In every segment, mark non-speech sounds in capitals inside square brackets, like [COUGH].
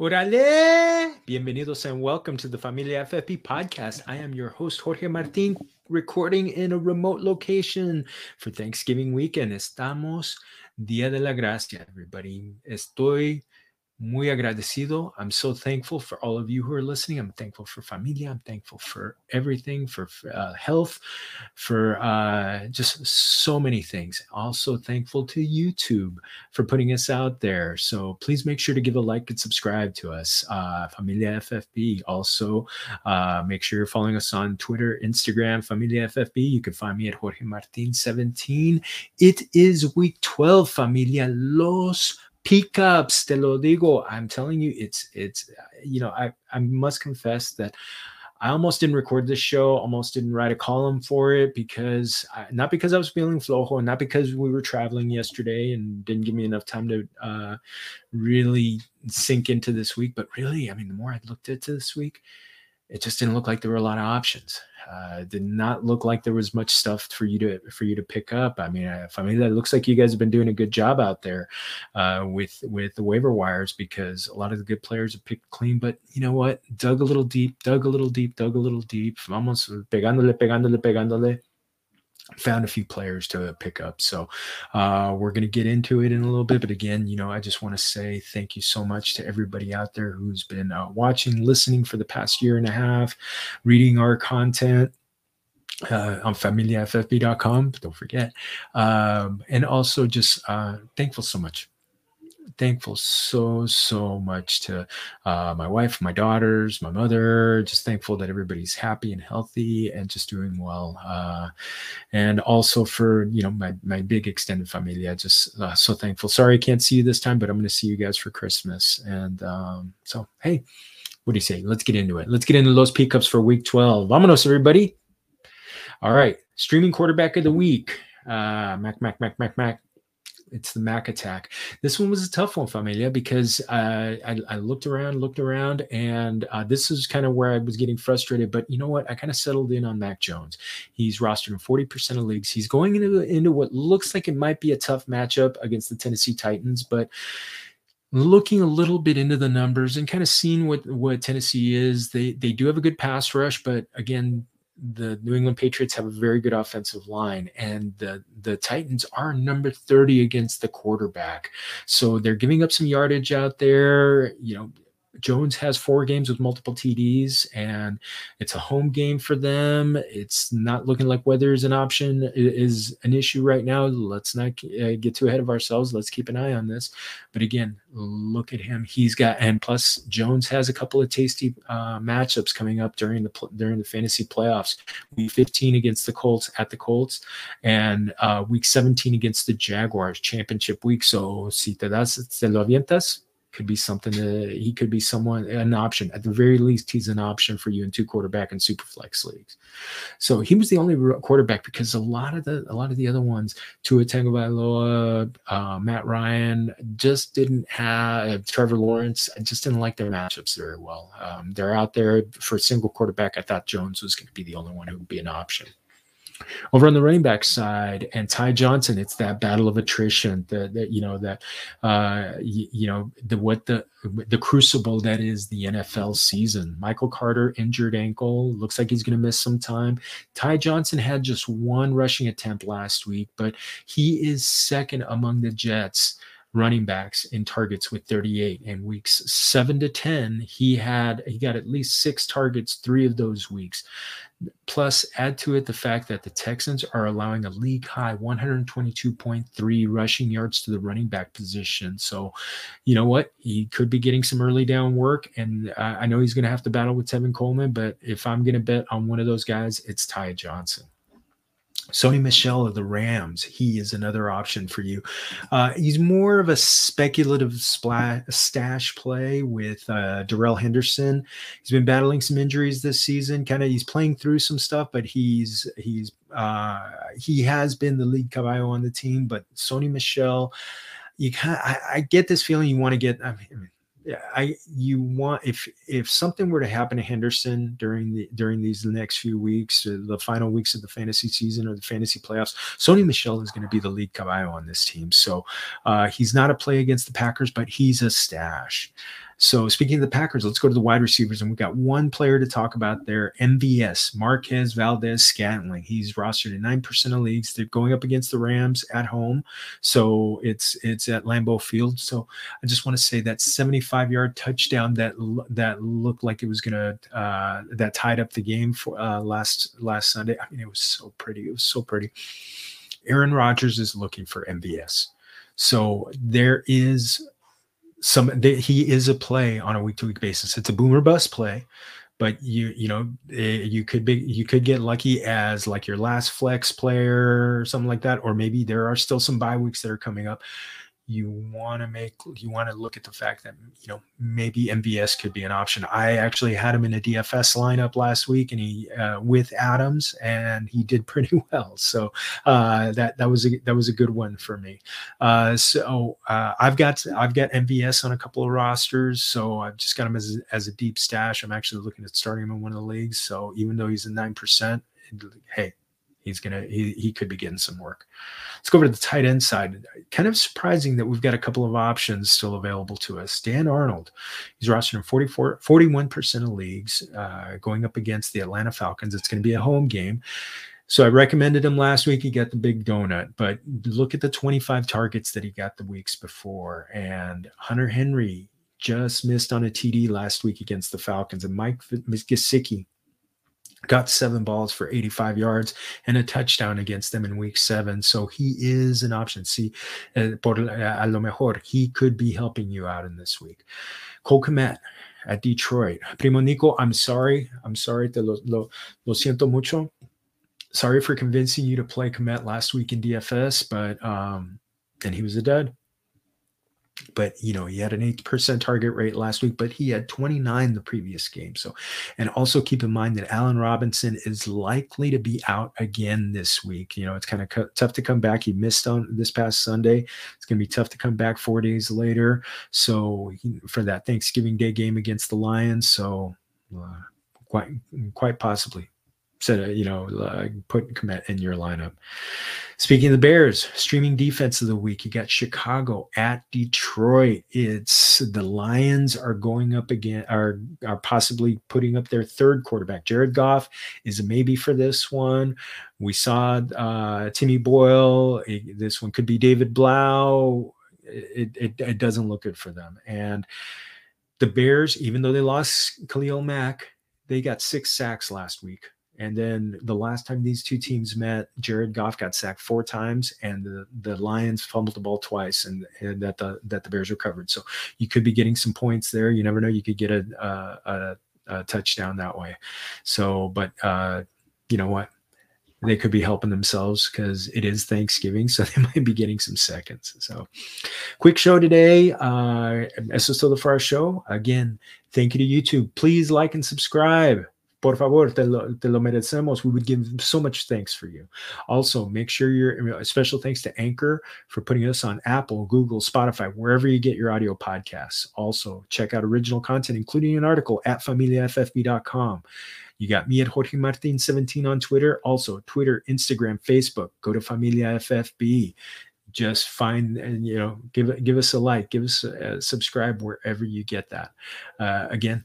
Orale! Bienvenidos and welcome to the Familia FFB podcast. I am your host, Jorge Martin, recording in a remote location for Thanksgiving weekend. Estamos Día de la Gracia, everybody. Estoy muy agradecido. I'm so thankful for all of you who are listening. I'm thankful for familia. I'm thankful for everything, for uh, health, for uh, just so many things. Also thankful to YouTube for putting us out there. So please make sure to give a like and subscribe to us, uh, Familia FFB. Also, uh, make sure you're following us on Twitter, Instagram, Familia FFB. You can find me at Jorge Martin 17. It is week 12, Familia Los pickups te lo digo i'm telling you it's it's you know i i must confess that I almost didn't record this show, almost didn't write a column for it because I, not because I was feeling flojo, not because we were traveling yesterday and didn't give me enough time to uh, really sink into this week. But really, I mean, the more I looked into this week, it just didn't look like there were a lot of options. Uh, did not look like there was much stuff for you to for you to pick up. I mean, if I mean that looks like you guys have been doing a good job out there uh, with with the waiver wires because a lot of the good players have picked clean. But you know what? Dug a little deep, dug a little deep, dug a little deep. Vamos pegándole, pegándole, pegándole found a few players to pick up. So uh, we're going to get into it in a little bit. But again, you know, I just want to say thank you so much to everybody out there who's been uh, watching, listening for the past year and a half, reading our content. Uh, on familiaffb.com, don't forget. Um, and also just uh, thankful so much thankful so so much to uh, my wife my daughters my mother just thankful that everybody's happy and healthy and just doing well uh, and also for you know my my big extended family. I just uh, so thankful. Sorry i can't see you this time but i'm going to see you guys for christmas. And um, so hey what do you say? Let's get into it. Let's get into those pickups for week 12 vamonos everybody. All right. Streaming quarterback of the week. Uh, mac mac mac mac mac it's the Mac attack. This one was a tough one, Familia, because uh, I, I, looked around, looked around, and uh, this is kind of where I was getting frustrated. But you know what? I kind of settled in on Mac Jones. He's rostered in 40% of leagues. He's going into, into what looks like it might be a tough matchup against the Tennessee Titans, but looking a little bit into the numbers and kind of seeing what what Tennessee is. They they do have a good pass rush, but again, the New England Patriots have a very good offensive line, and the the Titans are number 30 against the quarterback. So they're giving up some yardage out there. You know, Jones has four games with multiple TDs, and it's a home game for them. It's not looking like weather is an option is an issue right now. Let's not uh, get too ahead of ourselves. Let's keep an eye on this. But again, look at him. He's got, and plus Jones has a couple of tasty uh, matchups coming up during the during the fantasy playoffs. Week 15 against the Colts at the Colts, and uh, week 17 against the Jaguars championship week. So si te das, te lo avientas, could be something that he could be someone an option. At the very least he's an option for you in two quarterback and super flex leagues. So he was the only quarterback because a lot of the a lot of the other ones Tua Tagovailoa, uh, Matt Ryan just didn't have uh, Trevor Lawrence I just didn't like their matchups very well. Um, they're out there for a single quarterback. I thought Jones was going to be the only one who would be an option over on the running back side, and Ty Johnson, it's that battle of attrition. That, you know that uh, you, you know the what the the crucible that is the NFL season. Michael Carter injured ankle, looks like he's going to miss some time. Ty Johnson had just one rushing attempt last week, but he is second among the Jets running backs in targets with 38 and weeks 7 to 10 he had he got at least 6 targets 3 of those weeks plus add to it the fact that the Texans are allowing a league high 122.3 rushing yards to the running back position. So you know what? He could be getting some early down work and I know he's going to have to battle with Tevin Coleman but if I'm going to bet on one of those guys it's Ty Johnson Sony Michel of the Rams, he is another option for you. Uh, he's more of a speculative splash, stash play with uh, Darrell Henderson. He's been battling some injuries this season. Kind of, he's playing through some stuff, but he's he's uh, he has been the lead caballo on the team. But Sony Michel, you kind I, I, get this feeling you want to get. I mean, I you want if if something were to happen to Henderson during the during these next few weeks, uh, the final weeks of the fantasy season or the fantasy playoffs, Sony Michel is going to be the lead caballo on this team. So uh, he's not a play against the Packers, but he's a stash. So speaking of the Packers, let's go to the wide receivers, and we've got one player to talk about there: MVS Marquez Valdes-Scantling. He's rostered in nine percent of leagues. They're going up against the Rams at home, so it's it's at Lambeau Field. So I just want to say that seventy-five yard touchdown that that looked like it was gonna uh, that tied up the game for uh, last last Sunday. I mean, it was so pretty. It was so pretty. Aaron Rodgers is looking for MVS. So there is some he is a play on a week to week basis. It's a boomer bust play, but you you know eh, you could be you could get lucky as like your last flex player or something like that, or maybe there are still some bye weeks that are coming up you want to make you want to look at the fact that you know maybe MVS could be an option. I actually had him in a DFS lineup last week, and he uh, with Adams, and he did [LAUGHS] pretty well. So uh, that that was a that was a good one for me. Uh, so uh, I've got I've got MVS on a couple of rosters, so I've just got him as as a deep stash. I'm actually looking at starting him in one of the leagues. So even though he's a nine percent, hey, he's gonna he, he could be getting some work. Let's go over to the tight end side. Kind of surprising that we've got a couple of options still available to us. Dan Arnold, he's rostered in 44, 41% of leagues, uh, going up against the Atlanta Falcons. It's going to be a home game. So I recommended him last week. He got the big donut, but look at the 25 targets that he got the weeks before. And Hunter Henry just missed on a TD last week against the Falcons, and Mike Gesicki got seven balls for 85 yards and a touchdown against them in week seven. So he is an option. See, uh, por a lo mejor, he could be helping you out in this week. Cole Kmet at Detroit. Primo Nico, I'm sorry. I'm sorry. Te lo, lo, lo siento mucho. Sorry for convincing you to play Kmet last week in DFS, but um, and he was a dud but you know he had an 8% target rate last week but he had 29 the previous game. So and also keep in mind that allen robinson is likely to be out again this week. You know it's kind of cu- tough to come back. He missed on this past sunday. It's going to be tough to come back four days later. So he, for that thanksgiving day game against the lions. So uh, quite quite possibly said you know uh, put Kmet in your lineup Speaking of the Bears, streaming defense of the week, you got Chicago at Detroit. It's the Lions are going up again, are are possibly putting up their third quarterback. Jared Goff is a maybe for this one. We saw uh, Timmy Boyle. This one could be David Blough. It, it, it doesn't look good for them. And the Bears, even though they lost Khalil Mack, they got six sacks last week. And then the last time these two teams met, Jared Goff got sacked four times, and the, the Lions fumbled the ball twice, and, and that the that the Bears recovered. So you could be getting some points there. You never know; you could get a a, a, a touchdown that way. So, but uh, you know what? They could be helping themselves because it is Thanksgiving, [LAUGHS] so they might be getting some seconds. So, quick show today. Uh, es todo for our show. Again, thank you to YouTube. Please like and subscribe por favor, te lo, te lo merecemos. We would give so much thanks for you. Also, make sure you're special thanks to Anchor for putting us on Apple, Google, Spotify, wherever you get your audio podcasts. Also, check out original content, including an article at familiaffb.com. You got me at Jorge Martin 17 on Twitter. Also, Twitter, Instagram, Facebook. Go to Familia FFB. Just find and you know give give us a like, give us a, a subscribe wherever you get that. Uh, again,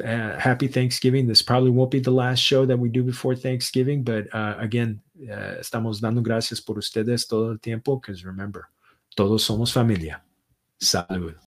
uh, happy Thanksgiving. This probably won't be the last show that we do before Thanksgiving, but uh, again, uh, estamos dando gracias por ustedes todo el tiempo, because remember, todos somos familia. Salud.